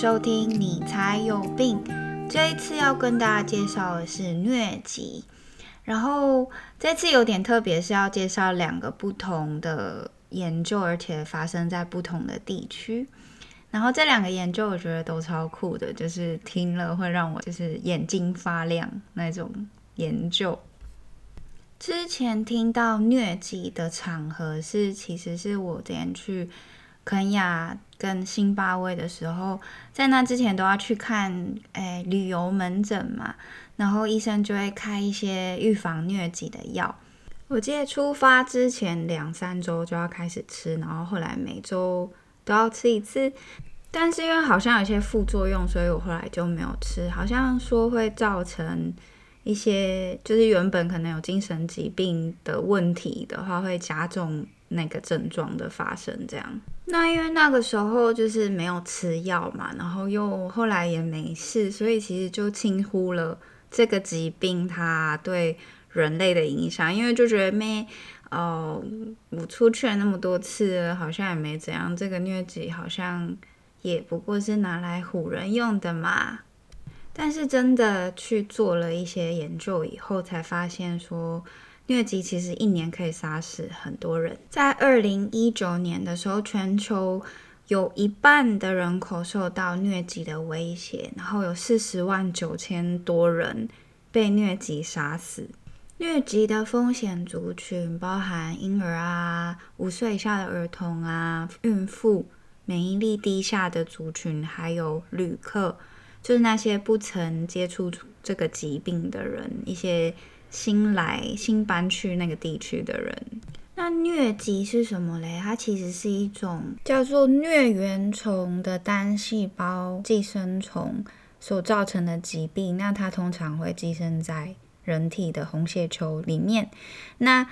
收听，你才有病。这一次要跟大家介绍的是疟疾，然后这次有点特别，是要介绍两个不同的研究，而且发生在不同的地区。然后这两个研究我觉得都超酷的，就是听了会让我就是眼睛发亮那种研究。之前听到疟疾的场合是，其实是我之前去。肯亚跟新巴威的时候，在那之前都要去看诶旅游门诊嘛，然后医生就会开一些预防疟疾的药。我记得出发之前两三周就要开始吃，然后后来每周都要吃一次。但是因为好像有些副作用，所以我后来就没有吃。好像说会造成一些，就是原本可能有精神疾病的问题的话，会加重那个症状的发生，这样。那因为那个时候就是没有吃药嘛，然后又后来也没事，所以其实就轻忽了这个疾病它对人类的影响，因为就觉得没哦，我出去了那么多次，好像也没怎样，这个疟疾好像也不过是拿来唬人用的嘛。但是真的去做了一些研究以后，才发现说。疟疾其实一年可以杀死很多人。在二零一九年的时候，全球有一半的人口受到疟疾的威胁，然后有四十万九千多人被疟疾杀死。疟疾的风险族群包含婴儿啊、五岁以下的儿童啊、孕妇、免疫力低下的族群，还有旅客，就是那些不曾接触这个疾病的人，一些。新来新搬去那个地区的人，那疟疾是什么嘞？它其实是一种叫做疟原虫的单细胞寄生虫所造成的疾病。那它通常会寄生在人体的红血球里面。那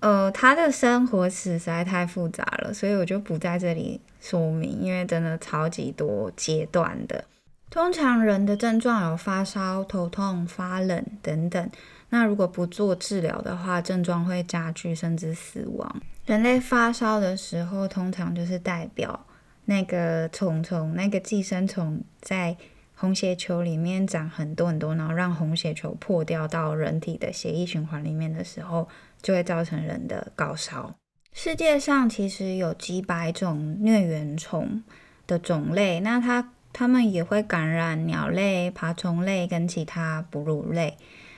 呃，它的生活史实在太复杂了，所以我就不在这里说明，因为真的超级多阶段的。通常人的症状有发烧、头痛、发冷等等。那如果不做治疗的话，症状会加剧甚至死亡。人类发烧的时候，通常就是代表那个虫虫、那个寄生虫在红血球里面长很多很多，然后让红血球破掉到人体的血液循环里面的时候，就会造成人的高烧。世界上其实有几百种疟原虫的种类，那它它们也会感染鸟类、爬虫类跟其他哺乳类。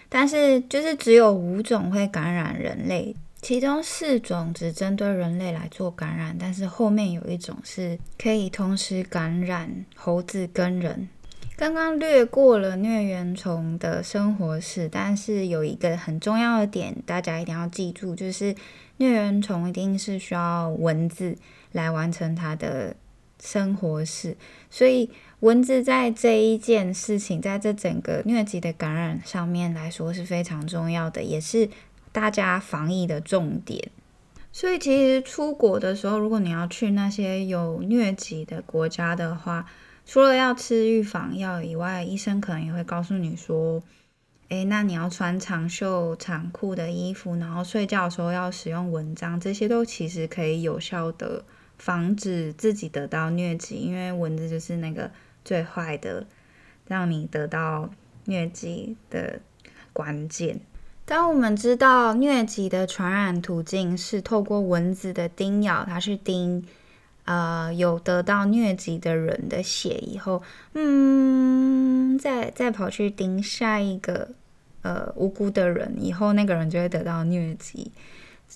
但是就是只有五种会感染人类，其中四种只针对人类来做感染，但是后面有一种是可以同时感染猴子跟人。刚刚略过了疟原虫的生活史，但是有一个很重要的点，大家一定要记住，就是疟原虫一定是需要蚊子来完成它的生活史，所以。蚊子在这一件事情，在这整个疟疾的感染上面来说是非常重要的，也是大家防疫的重点。所以，其实出国的时候，如果你要去那些有疟疾的国家的话，除了要吃预防药以外，医生可能也会告诉你说：“诶，那你要穿长袖长裤的衣服，然后睡觉的时候要使用蚊帐，这些都其实可以有效的防止自己得到疟疾，因为蚊子就是那个。”最坏的，让你得到疟疾的关键。当我们知道疟疾的传染途径是透过蚊子的叮咬，它是叮呃有得到疟疾的人的血以后，嗯，再再跑去叮下一个呃无辜的人以后，那个人就会得到疟疾。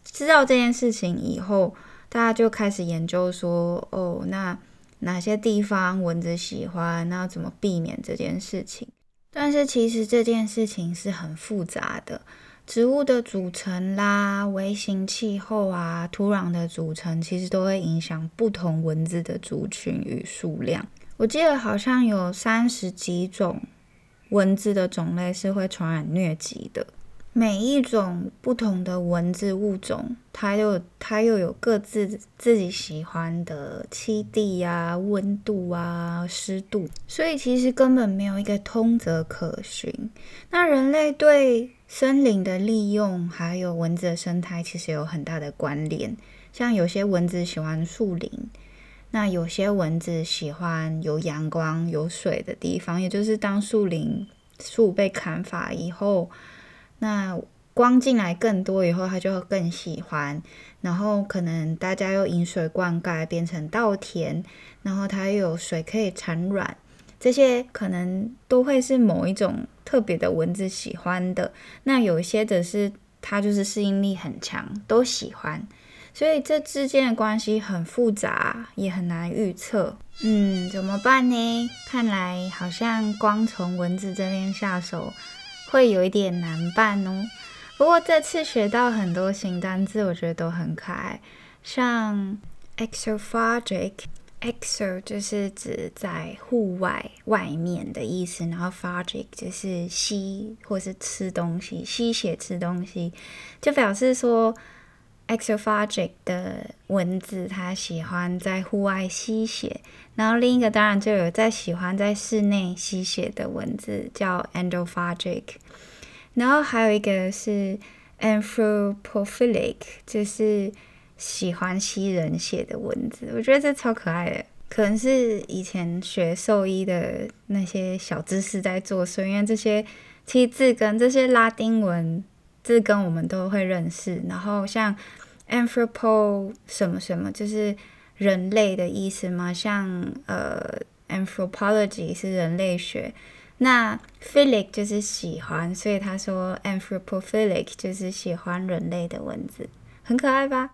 知道这件事情以后，大家就开始研究说，哦，那。哪些地方蚊子喜欢？那要怎么避免这件事情？但是其实这件事情是很复杂的，植物的组成啦、微型气候啊、土壤的组成，其实都会影响不同蚊子的族群与数量。我记得好像有三十几种蚊子的种类是会传染疟疾的。每一种不同的蚊子物种，它又它又有各自自己喜欢的栖地啊、温度啊、湿度，所以其实根本没有一个通则可循。那人类对森林的利用，还有蚊子的生态，其实有很大的关联。像有些蚊子喜欢树林，那有些蚊子喜欢有阳光、有水的地方，也就是当树林树被砍伐以后，那光进来更多以后，它就会更喜欢。然后可能大家又饮水灌溉，变成稻田，然后它又有水可以产卵，这些可能都会是某一种特别的蚊子喜欢。的。那有一些则是它就是适应力很强，都喜欢。所以这之间的关系很复杂，也很难预测。嗯，怎么办呢？看来好像光从蚊子这边下手会有一点难办哦。不过这次学到很多新单字，我觉得都很可爱。像 exophagic，exo 就是指在户外、外面的意思，然后 phagic 就是吸或是吃东西、吸血吃东西，就表示说。Exophagic 的蚊子，它喜欢在户外吸血，然后另一个当然就有在喜欢在室内吸血的蚊子，叫 endophagic，然后还有一个是 anthropophilic，就是喜欢吸人血的蚊子，我觉得这超可爱的，可能是以前学兽医的那些小知识在作祟，因为这些其实字根这些拉丁文字根我们都会认识，然后像。Anthropo 什么什么就是人类的意思吗？像呃，Anthropology 是人类学，那 Philic 就是喜欢，所以他说 Anthropophilic 就是喜欢人类的文字，很可爱吧？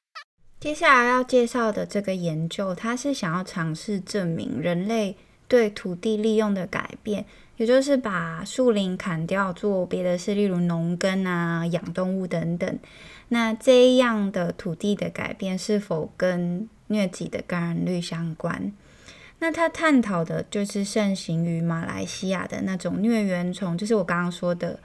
接下来要介绍的这个研究，它是想要尝试证明人类对土地利用的改变，也就是把树林砍掉做别的事，例如农耕啊、养动物等等。那这样的土地的改变是否跟疟疾的感染率相关？那他探讨的就是盛行于马来西亚的那种疟原虫，就是我刚刚说的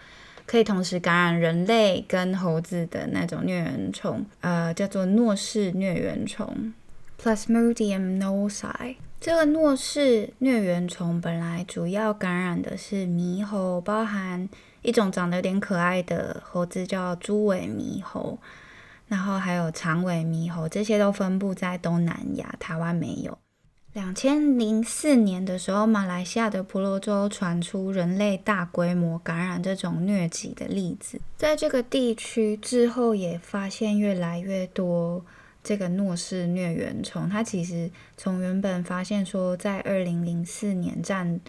可以同时感染人类跟猴子的那种疟原虫，呃，叫做诺氏疟原虫 （Plasmodium norsei）。这个诺氏疟原虫本来主要感染的是猕猴，包含。一种长得有点可爱的猴子叫猪尾猕猴，然后还有长尾猕猴，这些都分布在东南亚，台湾没有。两千零四年的时候，马来西亚的婆罗洲传出人类大规模感染这种疟疾的例子，在这个地区之后也发现越来越多这个诺氏疟原虫。它其实从原本发现说在二零零四年占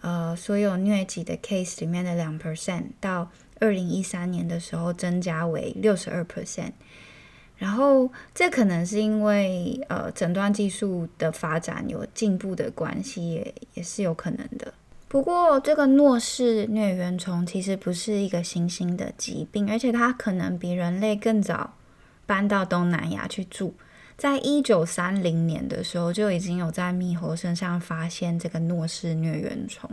呃，所有疟疾的 case 里面的两 percent，到二零一三年的时候增加为六十二 percent，然后这可能是因为呃诊断技术的发展有进步的关系，也也是有可能的。不过这个诺氏疟原虫其实不是一个新兴的疾病，而且它可能比人类更早搬到东南亚去住。在一九三零年的时候，就已经有在猕猴身上发现这个诺氏疟原虫。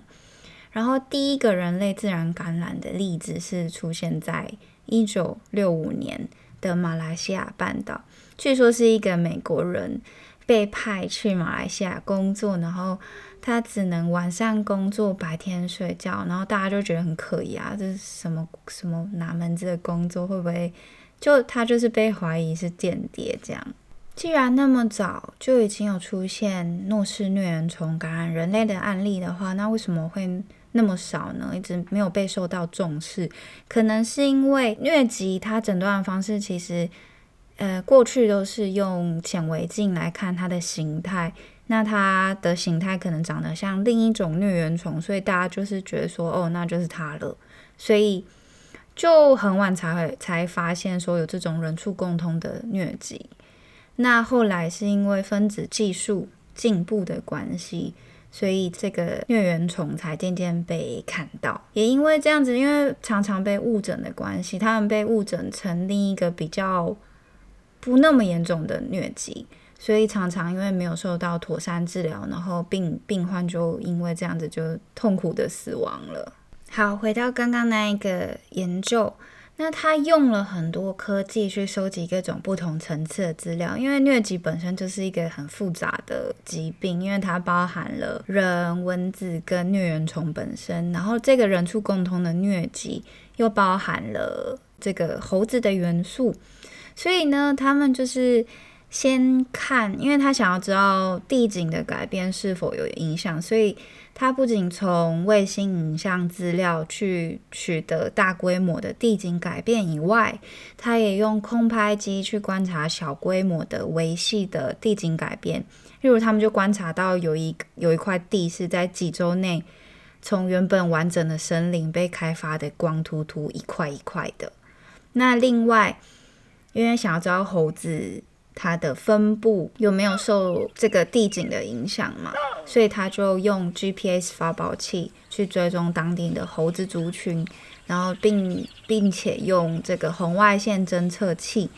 然后，第一个人类自然感染的例子是出现在一九六五年的马来西亚半岛。据说是一个美国人被派去马来西亚工作，然后他只能晚上工作，白天睡觉。然后大家就觉得很可疑啊，这是什么什么哪门子的工作？会不会就他就是被怀疑是间谍这样？既然那么早就已经有出现诺氏疟原虫感染人类的案例的话，那为什么会那么少呢？一直没有被受到重视，可能是因为疟疾它诊断的方式其实，呃，过去都是用显微镜来看它的形态，那它的形态可能长得像另一种疟原虫，所以大家就是觉得说，哦，那就是它了，所以就很晚才会才发现说有这种人畜共通的疟疾。那后来是因为分子技术进步的关系，所以这个疟原虫才渐渐被看到。也因为这样子，因为常常被误诊的关系，他们被误诊成另一个比较不那么严重的疟疾，所以常常因为没有受到妥善治疗，然后病病患就因为这样子就痛苦的死亡了。好，回到刚刚那一个研究。那他用了很多科技去收集各种不同层次的资料，因为疟疾本身就是一个很复杂的疾病，因为它包含了人、蚊子跟疟原虫本身，然后这个人畜共通的疟疾又包含了这个猴子的元素，所以呢，他们就是先看，因为他想要知道地景的改变是否有影响，所以他不仅从卫星影像资料去取得大规模的地景改变以外，他也用空拍机去观察小规模的维系的地景改变。例如，他们就观察到有一有一块地是在几周内从原本完整的森林被开发的光秃秃一块一块的。那另外，因为想要知道猴子。它的分布有没有受这个地景的影响嘛？所以他就用 GPS 发报器去追踪当地的猴子族群，然后并并且用这个红外线侦测器，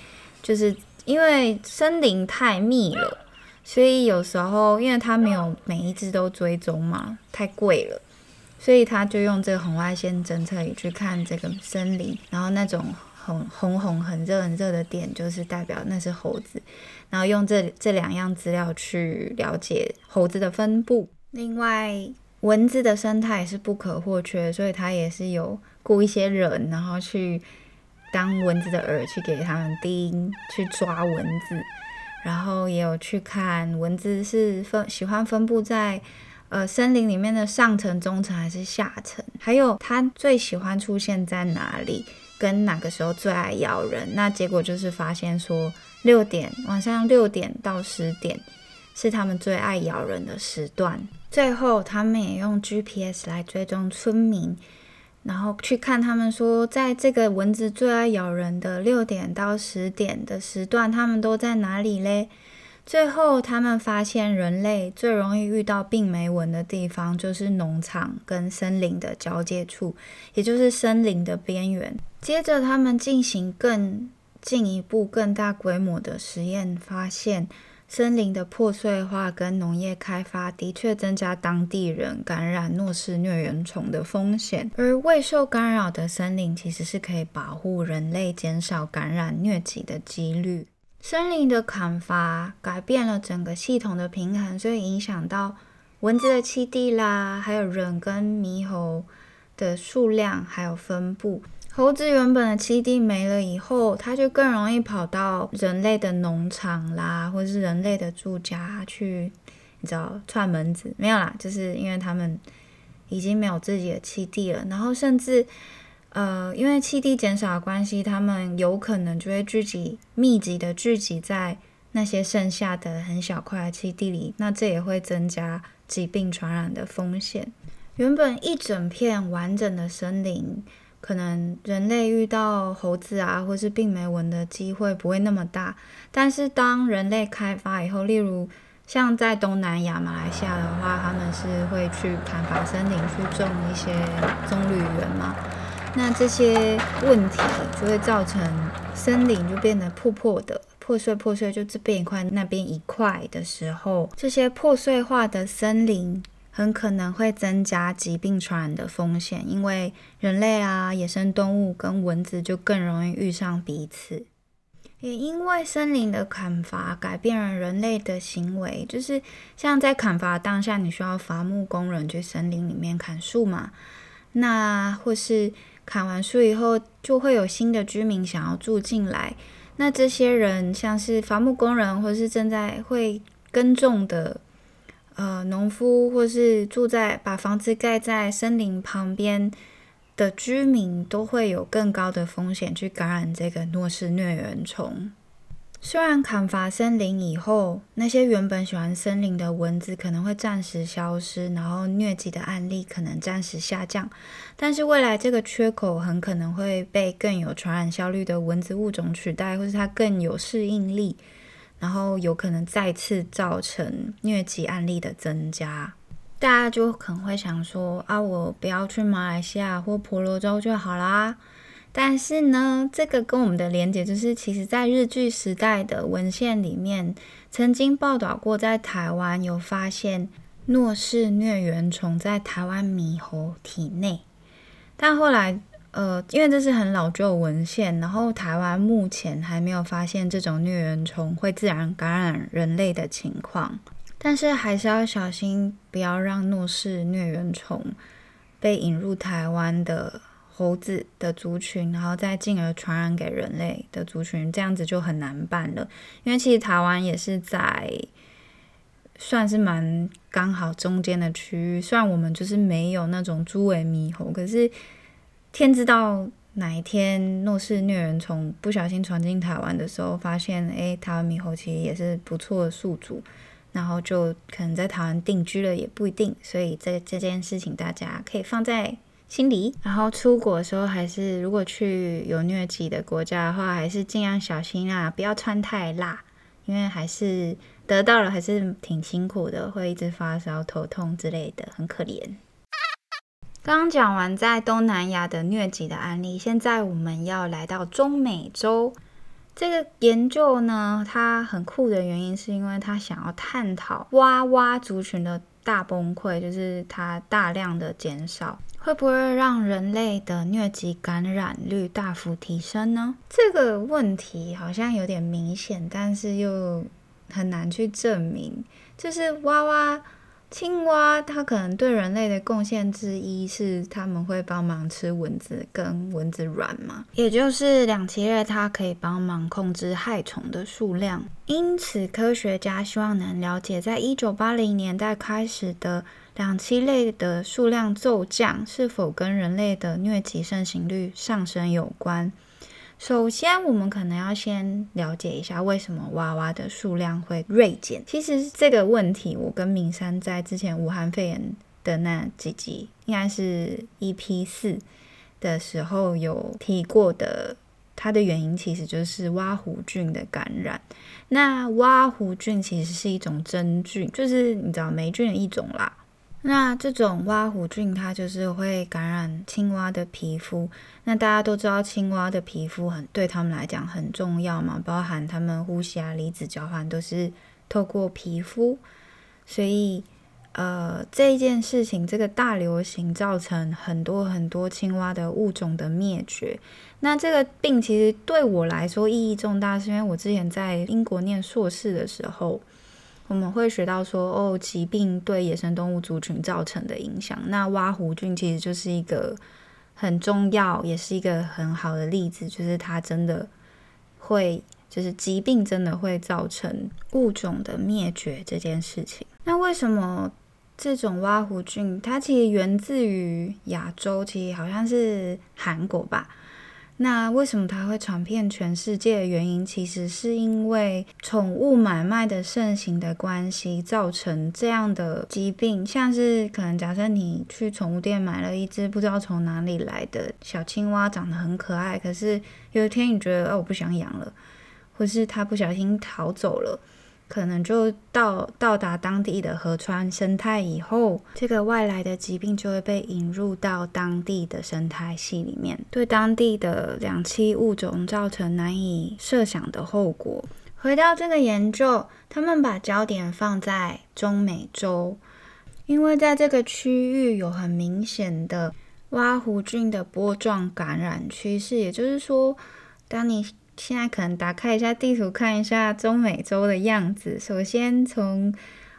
就是因为森林太密了，所以有时候因为它没有每一只都追踪嘛，太贵了，所以他就用这个红外线侦测仪去看这个森林，然后那种。红红红很热很热的点，就是代表那是猴子。然后用这这两样资料去了解猴子的分布。另外，蚊子的生态也是不可或缺，所以它也是有雇一些人，然后去当蚊子的饵，去给他们叮，去抓蚊子。然后也有去看蚊子是分喜欢分布在呃森林里面的上层、中层还是下层，还有它最喜欢出现在哪里。跟哪个时候最爱咬人？那结果就是发现说，六点晚上六点到十点是他们最爱咬人的时段。最后，他们也用 GPS 来追踪村民，然后去看他们说，在这个蚊子最爱咬人的六点到十点的时段，他们都在哪里嘞？最后，他们发现人类最容易遇到病媒蚊的地方，就是农场跟森林的交界处，也就是森林的边缘。接着，他们进行更进一步、更大规模的实验，发现森林的破碎化跟农业开发的确增加当地人感染诺氏疟原虫的风险，而未受干扰的森林其实是可以保护人类减少感染疟疾的几率。森林的砍伐改变了整个系统的平衡，所以影响到蚊子的栖地啦，还有人跟猕猴的数量还有分布。猴子原本的栖地没了以后，它就更容易跑到人类的农场啦，或者是人类的住家去，你知道串门子没有啦？就是因为他们已经没有自己的栖地了，然后甚至。呃，因为气地减少的关系，他们有可能就会聚集、密集的聚集在那些剩下的很小块的气地里，那这也会增加疾病传染的风险。原本一整片完整的森林，可能人类遇到猴子啊，或是病媒蚊的机会不会那么大，但是当人类开发以后，例如像在东南亚、马来西亚的话，他们是会去砍伐森林，去种一些棕榈园嘛。那这些问题就会造成森林就变得破破的、破碎破碎，就这边一块、那边一块的时候，这些破碎化的森林很可能会增加疾病传染的风险，因为人类啊、野生动物跟蚊子就更容易遇上彼此。也因为森林的砍伐改变了人类的行为，就是像在砍伐当下，你需要伐木工人去森林里面砍树嘛，那或是。砍完树以后，就会有新的居民想要住进来。那这些人，像是伐木工人，或是正在会耕种的呃农夫，或是住在把房子盖在森林旁边的居民，都会有更高的风险去感染这个诺氏疟原虫。虽然砍伐森林以后，那些原本喜欢森林的蚊子可能会暂时消失，然后疟疾的案例可能暂时下降，但是未来这个缺口很可能会被更有传染效率的蚊子物种取代，或是它更有适应力，然后有可能再次造成疟疾案例的增加。大家就可能会想说啊，我不要去马来西亚或婆罗洲就好啦。但是呢，这个跟我们的连接就是，其实，在日据时代的文献里面，曾经报道过，在台湾有发现诺氏疟原虫在台湾猕猴体内。但后来，呃，因为这是很老旧文献，然后台湾目前还没有发现这种疟原虫会自然感染人类的情况。但是还是要小心，不要让诺氏疟原虫被引入台湾的。猴子的族群，然后再进而传染给人类的族群，这样子就很难办了。因为其实台湾也是在算是蛮刚好中间的区域，虽然我们就是没有那种猪尾猕猴，可是天知道哪一天诺氏疟原虫不小心传进台湾的时候，发现诶，台湾猕猴其实也是不错的宿主。然后就可能在台湾定居了也不一定，所以这这件事情大家可以放在心理。然后出国的时候，还是如果去有疟疾的国家的话，还是尽量小心啊，不要穿太辣，因为还是得到了还是挺辛苦的，会一直发烧、头痛之类的，很可怜。刚刚讲完在东南亚的疟疾的案例，现在我们要来到中美洲。这个研究呢，它很酷的原因是因为它想要探讨蛙蛙族群的大崩溃，就是它大量的减少，会不会让人类的疟疾感染率大幅提升呢？这个问题好像有点明显，但是又很难去证明，就是蛙蛙。青蛙它可能对人类的贡献之一是，他们会帮忙吃蚊子跟蚊子卵嘛，也就是两栖类，它可以帮忙控制害虫的数量。因此，科学家希望能了解，在一九八零年代开始的两栖类的数量骤降，是否跟人类的疟疾盛行率上升有关。首先，我们可能要先了解一下为什么娃娃的数量会锐减。其实这个问题，我跟明山在之前武汉肺炎的那几集，应该是 EP 四的时候有提过的。它的原因其实就是蛙弧菌的感染。那蛙弧菌其实是一种真菌，就是你知道霉菌的一种啦。那这种蛙虎菌，它就是会感染青蛙的皮肤。那大家都知道，青蛙的皮肤很对他们来讲很重要嘛，包含他们呼吸啊、离子交换都是透过皮肤。所以，呃，这一件事情，这个大流行造成很多很多青蛙的物种的灭绝。那这个病其实对我来说意义重大，是因为我之前在英国念硕士的时候。我们会学到说，哦，疾病对野生动物族群造成的影响。那蛙弧菌其实就是一个很重要，也是一个很好的例子，就是它真的会，就是疾病真的会造成物种的灭绝这件事情。那为什么这种蛙弧菌它其实源自于亚洲，其实好像是韩国吧？那为什么它会传遍全世界的原因，其实是因为宠物买卖的盛行的关系，造成这样的疾病。像是可能假设你去宠物店买了一只不知道从哪里来的小青蛙，长得很可爱，可是有一天你觉得哦我不想养了，或是它不小心逃走了。可能就到到达当地的河川生态以后，这个外来的疾病就会被引入到当地的生态系里面，对当地的两栖物种造成难以设想的后果。回到这个研究，他们把焦点放在中美洲，因为在这个区域有很明显的蛙湖菌的波状感染趋势，也就是说，当你现在可能打开一下地图，看一下中美洲的样子。首先从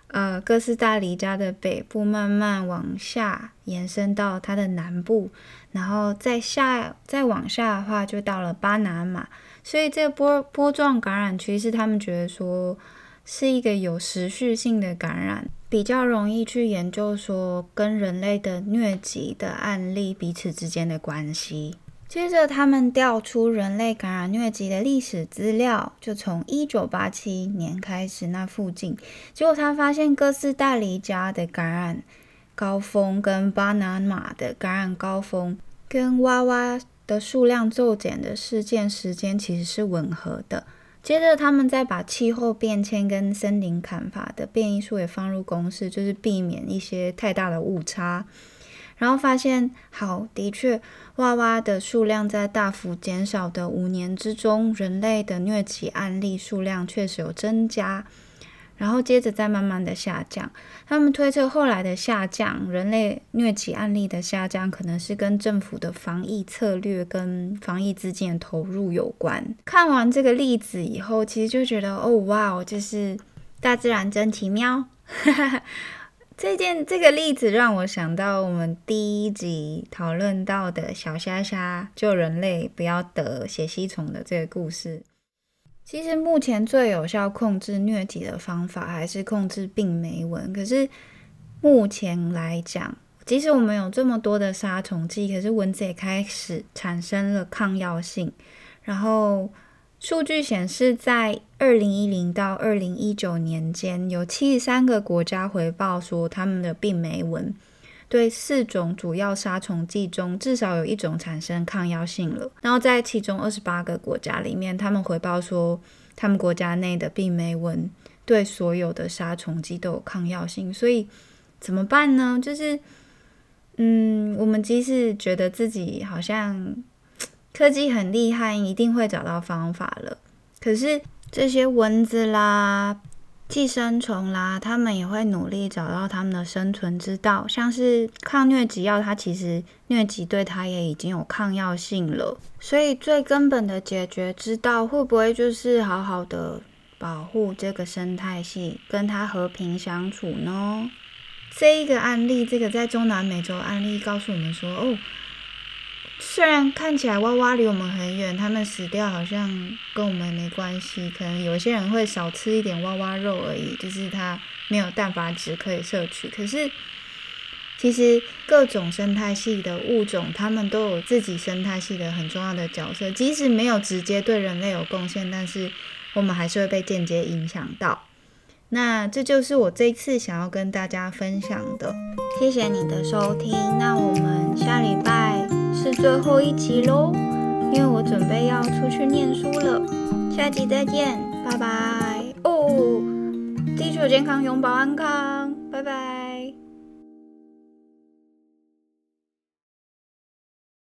呃哥斯达黎加的北部慢慢往下延伸到它的南部，然后再下再往下的话，就到了巴拿马。所以这个波波状感染区是，他们觉得说是一个有持续性的感染，比较容易去研究说跟人类的疟疾的案例彼此之间的关系。接着，他们调出人类感染疟疾的历史资料，就从一九八七年开始那附近。结果他发现哥斯达黎加的感染高峰跟巴拿马的感染高峰，跟蛙蛙的数量骤减的事件时间其实是吻合的。接着，他们再把气候变迁跟森林砍伐的变异数也放入公式，就是避免一些太大的误差。然后发现，好，的确，娃娃的数量在大幅减少的五年之中，人类的疟疾案例数量确实有增加。然后接着再慢慢的下降。他们推测后来的下降，人类疟疾案例的下降，可能是跟政府的防疫策略跟防疫资金的投入有关。看完这个例子以后，其实就觉得，哦，哇哦，就是大自然真奇妙。这件这个例子让我想到我们第一集讨论到的小虾虾救人类不要得血吸虫的这个故事。其实目前最有效控制疟疾的方法还是控制病媒蚊。可是目前来讲，即使我们有这么多的杀虫剂，可是蚊子也开始产生了抗药性，然后。数据显示，在二零一零到二零一九年间，有七十三个国家回报说，他们的病媒蚊对四种主要杀虫剂中至少有一种产生抗药性了。然后在其中二十八个国家里面，他们回报说，他们国家内的病媒蚊对所有的杀虫剂都有抗药性。所以怎么办呢？就是，嗯，我们即使觉得自己好像。科技很厉害，一定会找到方法了。可是这些蚊子啦、寄生虫啦，他们也会努力找到他们的生存之道。像是抗疟疾药，它其实疟疾对它也已经有抗药性了。所以最根本的解决之道，会不会就是好好的保护这个生态系，跟它和平相处呢？这一个案例，这个在中南美洲案例告诉我们说，哦。虽然看起来蛙蛙离我们很远，它们死掉好像跟我们没关系，可能有些人会少吃一点蛙蛙肉而已，就是它没有蛋白质可以摄取。可是，其实各种生态系的物种，它们都有自己生态系的很重要的角色，即使没有直接对人类有贡献，但是我们还是会被间接影响到。那这就是我这次想要跟大家分享的，谢谢你的收听。那我们下礼拜。最后一集喽，因为我准备要出去念书了。下集再见，拜拜哦！地球健康，永保安康，拜拜。